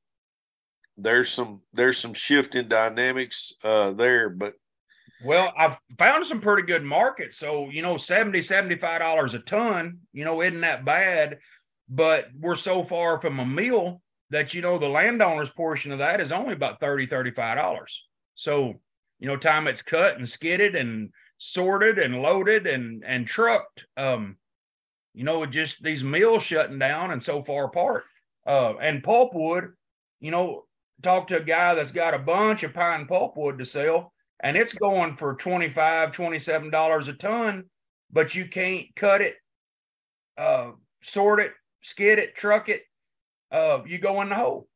B: there's some there's some shift in dynamics uh there, but
A: Well, I've found some pretty good markets. So, you know, 70 $75 a ton, you know, isn't that bad. But we're so far from a meal that, you know, the landowner's portion of that is only about 30 $35. So, you know, time it's cut and skidded and sorted and loaded and and trucked. Um, you know, just these mills shutting down and so far apart. Uh, and pulpwood, you know, talk to a guy that's got a bunch of pine pulpwood to sell and it's going for 25 27 dollars a ton but you can't cut it uh sort it skid it truck it uh you go in the hole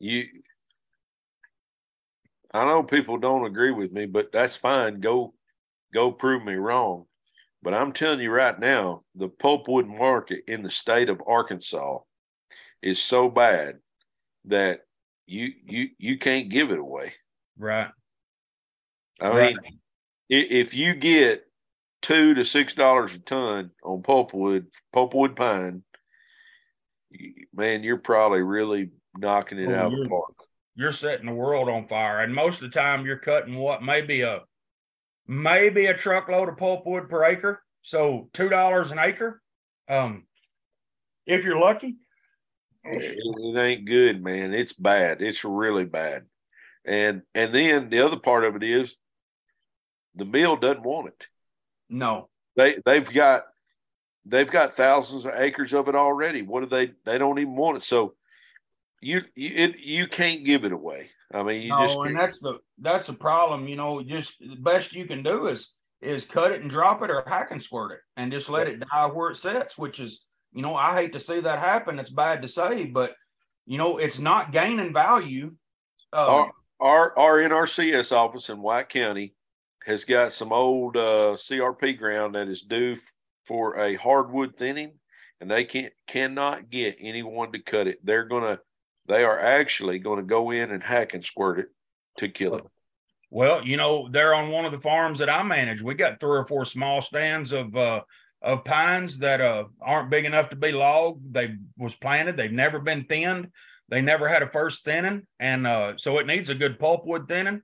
B: you I know people don't agree with me, but that's fine. Go go prove me wrong. But I'm telling you right now, the pulpwood market in the state of Arkansas is so bad that you you you can't give it away.
A: right
B: I
A: Right.
B: mean, if you get two to six dollars a ton on pulpwood, pulpwood pine, man, you're probably really knocking it
A: Oh,
B: out of the park.
A: you're setting the world on fire and most of the time you're cutting what maybe a maybe a truckload of pulpwood per acre so two dollars an acre um if you're lucky
B: It, it ain't good, man. It's bad. It's really bad. And and then the other part of it is the mill doesn't want it.
A: no
B: They they've got they've got thousands of acres of it already. What do they they don't even want it. So you you it, you can't give it away. I mean, you
A: no,
B: just
A: and that's the that's the problem. You know, just the best you can do is is cut it and drop it, or hack and squirt it, and just let it die where it sits. Which is, you know, I hate to see that happen. It's bad to say, but you know, it's not gaining value. Uh,
B: our, our our NRCS office in White County has got some old uh, CRP ground that is due for a hardwood thinning, and they can't cannot get anyone to cut it. They're gonna they are actually to go in and hack and squirt it to kill it.
A: Well, you know, they're on one of the farms that I manage. We got three or four small stands of uh of pines that uh aren't big enough to be logged. They was planted, they've never been thinned, they never had a first thinning, and uh so it needs a good pulpwood thinning,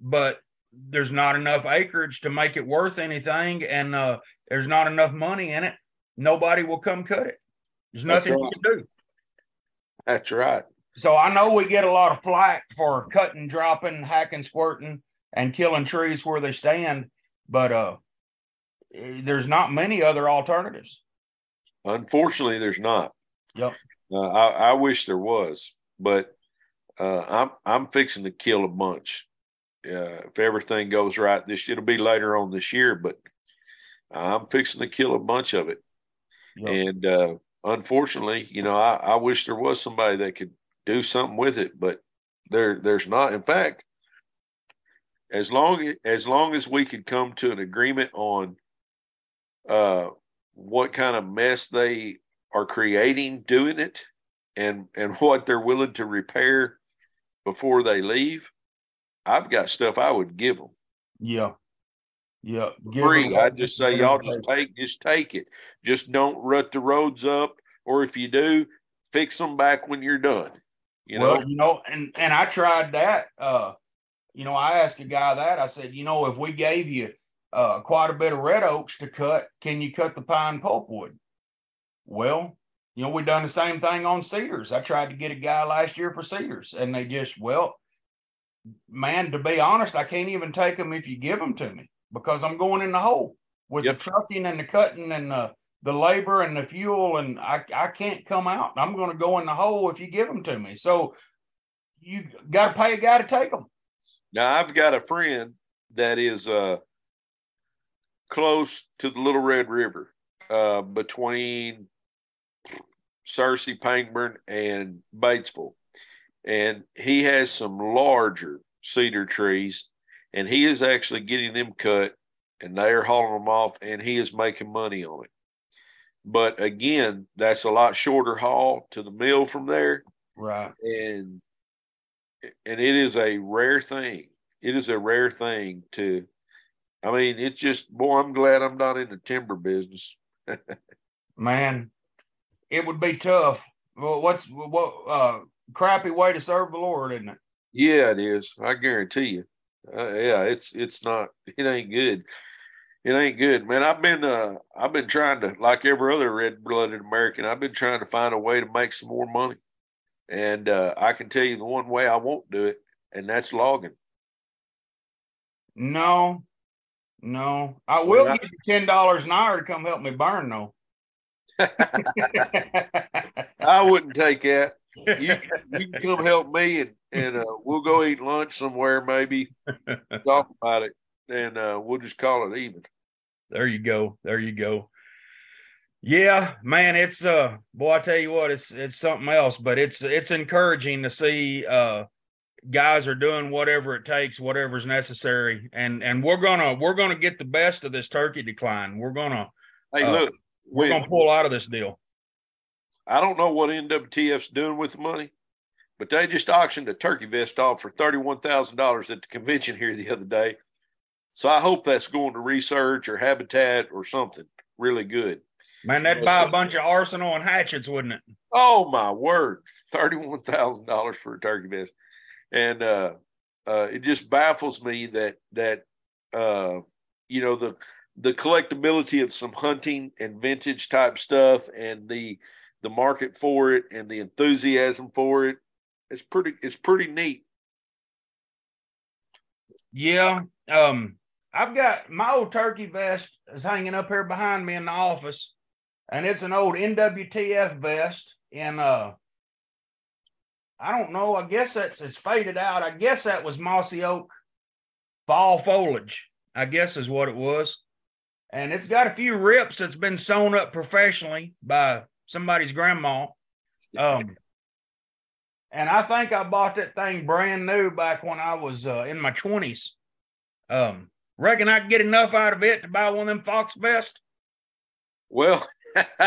A: but there's not enough acreage to make it worth anything, and uh there's not enough money in it. Nobody will come cut it. There's nothing you can do.
B: That's right.
A: So I know we get a lot of flack for cutting, dropping, hacking, squirting, and killing trees where they stand, but uh, eh, there's not many other alternatives.
B: Unfortunately, there's not.
A: Yep.
B: Uh, I, I wish there was, but uh, I'm I'm fixing to kill a bunch. Uh, if everything goes right, this it'll be later on this year, but I'm fixing to kill a bunch of it.
A: Yep.
B: And uh, unfortunately, you know, I, I wish there was somebody that could do something with it, but there there's not. In fact, as long as long as we could come to an agreement on uh, what kind of mess they are creating doing it, and and what they're willing to repair before they leave, I've got stuff I would give them
A: Yeah. Yeah.
B: Free. I just say y'all just take just take it. Just don't rut the roads up, or if you do, fix them back when you're done. You
A: well,
B: know,
A: you know, and and I tried that. Uh, you know, I asked a guy that I said, you know, if we gave you uh quite a bit of red oaks to cut, can you cut the pine pulpwood? Well, you know, we done the same thing on cedars. I tried to get a guy last year for cedars, and they just well, man, to be honest, I can't even take them if you give them to me because I'm going in the hole with
B: Yep.
A: the trucking and the cutting and the the labor and the fuel, and I I can't come out. I'm going to go in the hole if you give them to me. So you got to pay a guy to take them.
B: now I've got a friend that is uh close to the Little Red River, uh between Searcy, Pangburn, and Batesville, and he has some larger cedar trees, and he is actually getting them cut, and they are hauling them off, and he is making money on it. But again, that's a lot shorter haul to the mill from there,
A: Right.
B: and and it is a rare thing. It is a rare thing to. I mean, it's just boy. I'm glad I'm not in the timber business.
A: Man, it would be tough. Well, what's what uh crappy way to serve the Lord, isn't it?
B: Yeah, it is. I guarantee you. Uh, yeah, it's it's not. It ain't good. It ain't good, man. I've been uh I've been trying to like every other red blooded American. I've been trying to find a way to make some more money, and uh, I can tell you the one way I won't do it, and that's logging.
A: No, no. I will well, give you ten dollars an hour to come help me burn, though.
B: I wouldn't take that. You, you can come help me, and and uh, we'll go eat lunch somewhere, maybe talk about it, and uh, we'll just call it even.
A: There you go. There you go. Yeah, man, it's uh boy, I tell you what, it's it's something else, but it's it's encouraging to see uh guys are doing whatever it takes, whatever's necessary. And and we're gonna we're gonna get the best of this turkey decline. We're gonna
B: hey uh, look,
A: we're gonna pull out of this deal.
B: I don't know what NWTF's doing with the money, but they just auctioned a turkey vest off for thirty-one thousand dollars at the convention here the other day. So I hope that's going to research or habitat or something really good.
A: Man, that'd buy a bunch of arsenal and hatchets, wouldn't it?
B: Oh my word. Thirty-one thousand dollars for a turkey vest. And uh uh it just baffles me that that uh you know the the collectability of some hunting and vintage type stuff and the the market for it and the enthusiasm for it it's pretty it's pretty neat.
A: Yeah um i've got my old turkey vest is hanging up here behind me in the office and it's an old nwtf vest And uh i don't know i guess that's it's faded out. I guess that was mossy oak fall foliage i guess is what it was. And it's got a few rips that's been sewn up professionally by somebody's grandma. Um, and I think I bought that thing brand new back when I was uh, in my twenties. Um, reckon I can get enough out of it to buy one of them Fox vests.
B: Well,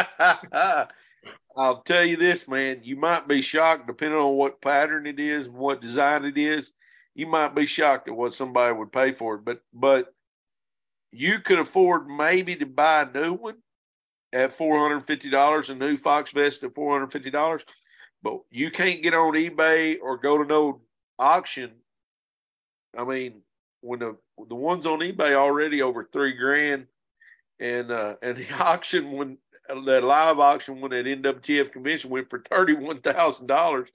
B: I'll tell you this, man. You might be shocked, depending on what pattern it is and what design it is. You might be shocked at what somebody would pay for it, but but you could afford maybe to buy a new one at $450, a new Fox vest at $450. But you can't get on eBay or go to no auction. I mean, when the the ones on eBay already over three grand, and uh, and the auction when that live auction when that NWTF convention went for thirty one thousand dollars.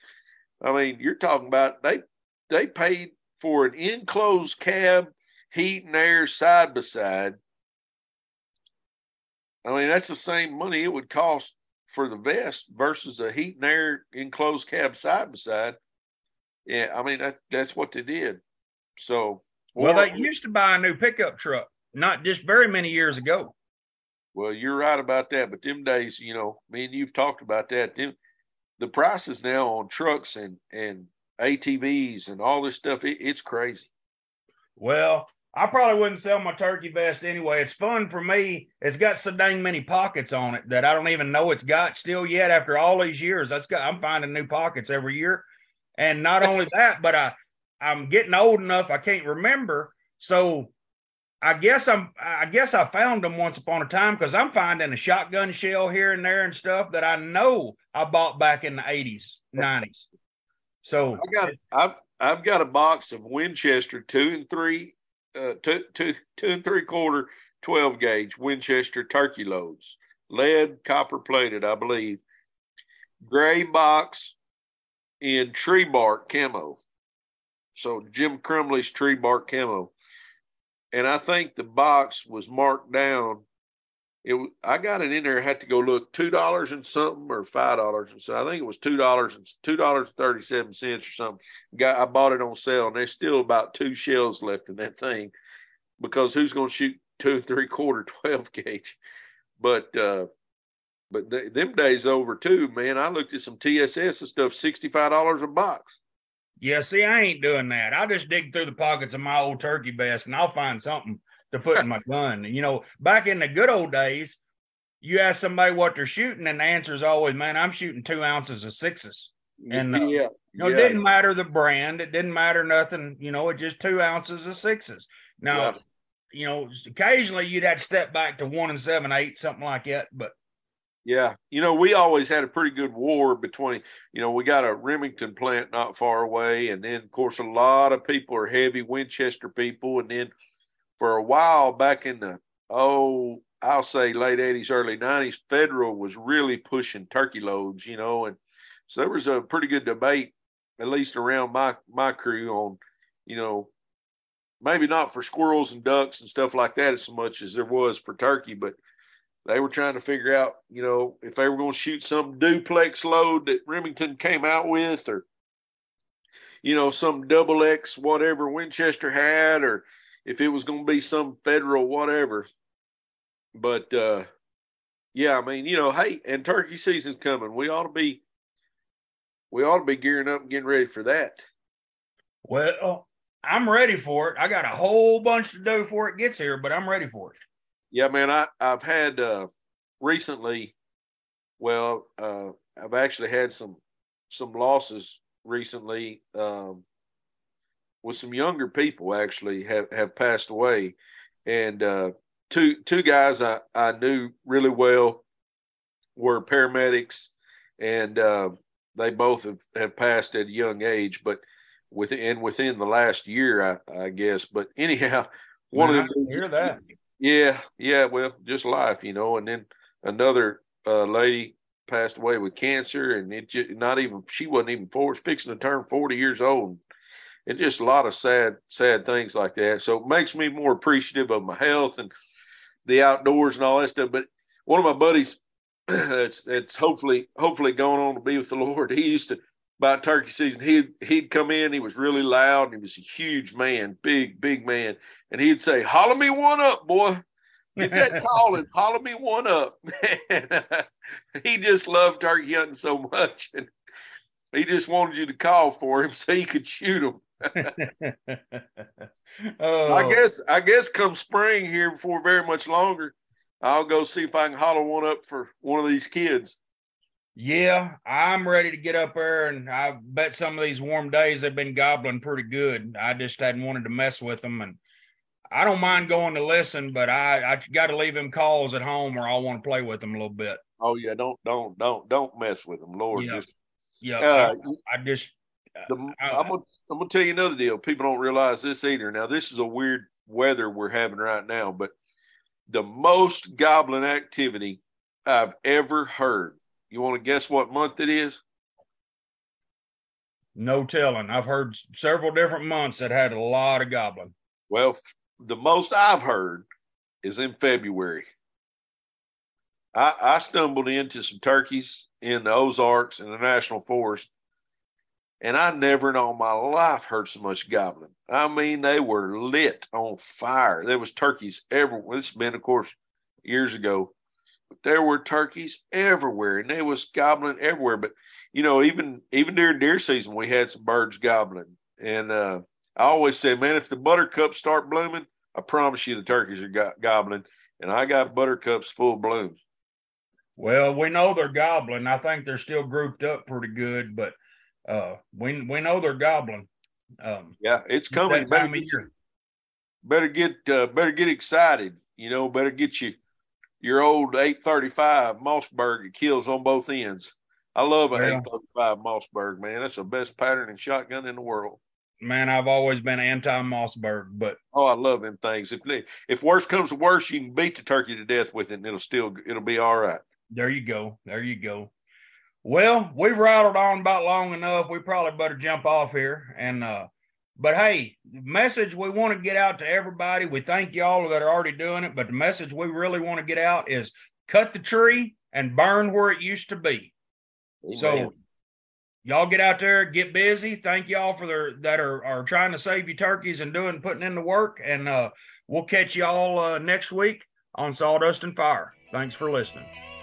B: I mean, you're talking about they they paid for an enclosed cab, heat and air side by side I mean, that's the same money it would cost for the vest versus a heat and air enclosed cab side by side. Yeah, I mean that that's what they did. So
A: well, or, they used to buy a new pickup truck, not just very many years ago.
B: Well, you're right about that, but them days, you know, me and you've talked about that. Them, the prices now on trucks and and ATVs and all this stuff, it, it's crazy.
A: Well, I probably wouldn't sell my turkey vest anyway. It's fun for me. It's got so dang many pockets on it that I don't even know it's got still yet after all these years. That's got I'm finding new pockets every year. And not only that, but I I'm getting old enough I can't remember. So I guess I'm I guess I found them once upon a time because I'm finding a shotgun shell here and there and stuff that I know I bought back in the 80s, 90s. So
B: I got I've I've got a box of Winchester two and three two, two, two and three quarter 12 gauge Winchester turkey loads, lead, copper plated, I believe. Gray box in Trebark camo. So Jim Crumley's Trebark camo. And I think the box was marked down it I got it in there. I had to go look two dollars and something or five dollars and so I think it was two dollars and two dollars thirty seven cents or something. Got I bought it on sale and there's still about two shells left in that thing because who's going to shoot two three quarter twelve gauge? But uh, but th- them days over too, man. I looked at some TSS and stuff, sixty five dollars a box.
A: Yeah, see, I ain't doing that. I'll just dig through the pockets of my old turkey vest and I'll find something to put in my gun. You know, back in the good old days, you ask somebody what they're shooting, and the answer is always, "Man, I'm shooting two ounces of sixes." And uh, yeah, you know, yeah. it didn't matter the brand, it didn't matter nothing. You know, it just two ounces of sixes. Now, yeah. you know, occasionally you'd have to step back to one and seven eight, something like that. But
B: yeah, you know, we always had a pretty good war between. You know, we got a Remington plant not far away, and then of course a lot of people are heavy Winchester people, and then for a while back in the oh I'll say late 80s, early 90s, Federal was really pushing turkey loads, you know, and so there was a pretty good debate, at least around my my crew, on, you know, maybe not for squirrels and ducks and stuff like that as much as there was for turkey, but they were trying to figure out, you know, if they were going to shoot some duplex load that Remington came out with, or you know, some double X whatever Winchester had, or if it was going to be some federal whatever but uh, yeah, I mean, you know, hey, and turkey season's coming. We ought to be we ought to be gearing up and getting ready for that.
A: Well, I'm ready for it. I got a whole bunch to do before it gets here, but I'm ready for it.
B: Yeah, man, I I've had uh recently well, uh I've actually had some some losses recently um with some younger people actually have have passed away and uh two two guys I, I knew really well were paramedics, and uh, they both have, have passed at a young age, but within within the last year, I, I guess. But anyhow,
A: one Man, of them hear that.
B: Yeah, yeah. Well, just life, you know. And then another uh, lady passed away with cancer, and it just not even she wasn't even four, fixing to turn forty years old. It's just a lot of sad, sad things like that. So it makes me more appreciative of my health and the outdoors and all that stuff. But one of my buddies, it's it's hopefully hopefully going on to be with the Lord. He used to by turkey season, he'd he'd come in, he was really loud, and he was a huge man, big, big man. And he'd say, Holler me one up, boy. Get that call and holler me one up. He just loved turkey hunting so much. And he just wanted you to call for him so he could shoot him. oh. I guess I guess come spring here before very much longer, I'll go see if I can hollow one up for one of these kids.
A: Yeah, I'm ready to get up there, and I bet some of these warm days they've been gobbling pretty good. I just hadn't wanted to mess with them, and I don't mind going to listen, but I I got to leave them calls at home, or I'll want to play with them a little bit.
B: Oh yeah, don't don't don't don't mess with them, Lord.
A: Yeah, just, yeah. Uh, I, I, just
B: the, I'm gonna I'm gonna tell you another deal. People don't realize this either. Now, this is a weird weather we're having right now, but the most goblin activity I've ever heard. You want to guess what month it is?
A: No telling. I've heard several different months that had a lot of gobbling.
B: Well, the most I've heard is in February. I, I stumbled into some turkeys in the Ozarks in the National Forest and I never in all my life heard so much gobbling. I mean, they were lit on fire. There was turkeys everywhere. This has been, of course, years ago, but there were turkeys everywhere, and they was gobbling everywhere. But you know, even even during deer season, we had some birds gobbling. And uh, I always say, man, if the buttercups start blooming, I promise you the turkeys are go- gobbling. And I got buttercups full blooms.
A: Well, we know they're gobbling. I think they're still grouped up pretty good, but uh, we we know they're gobbling.
B: Um, yeah, it's coming. Better get, better get uh, better get excited. You know, better get you your old 835 Mossberg. It kills on both ends. I love an yeah. 835 Mossberg, man. That's the best patterning shotgun in the world.
A: Man, I've always been anti Mossberg, but
B: oh, I love them things. If if worse comes to worse, you can beat the turkey to death with it, and it'll still it'll be all right.
A: There you go. There you go. Well, we've rattled on about long enough. We probably better jump off here. And uh, but hey, the message we want to get out to everybody. We thank y'all that are already doing it, but the message we really want to get out is cut the tree and burn where it used to be. Amen. So y'all get out there, get busy. Thank y'all for their that are are trying to save you turkeys and doing putting in the work. And uh, we'll catch y'all uh, next week on Sawdust and Fire. Thanks for listening.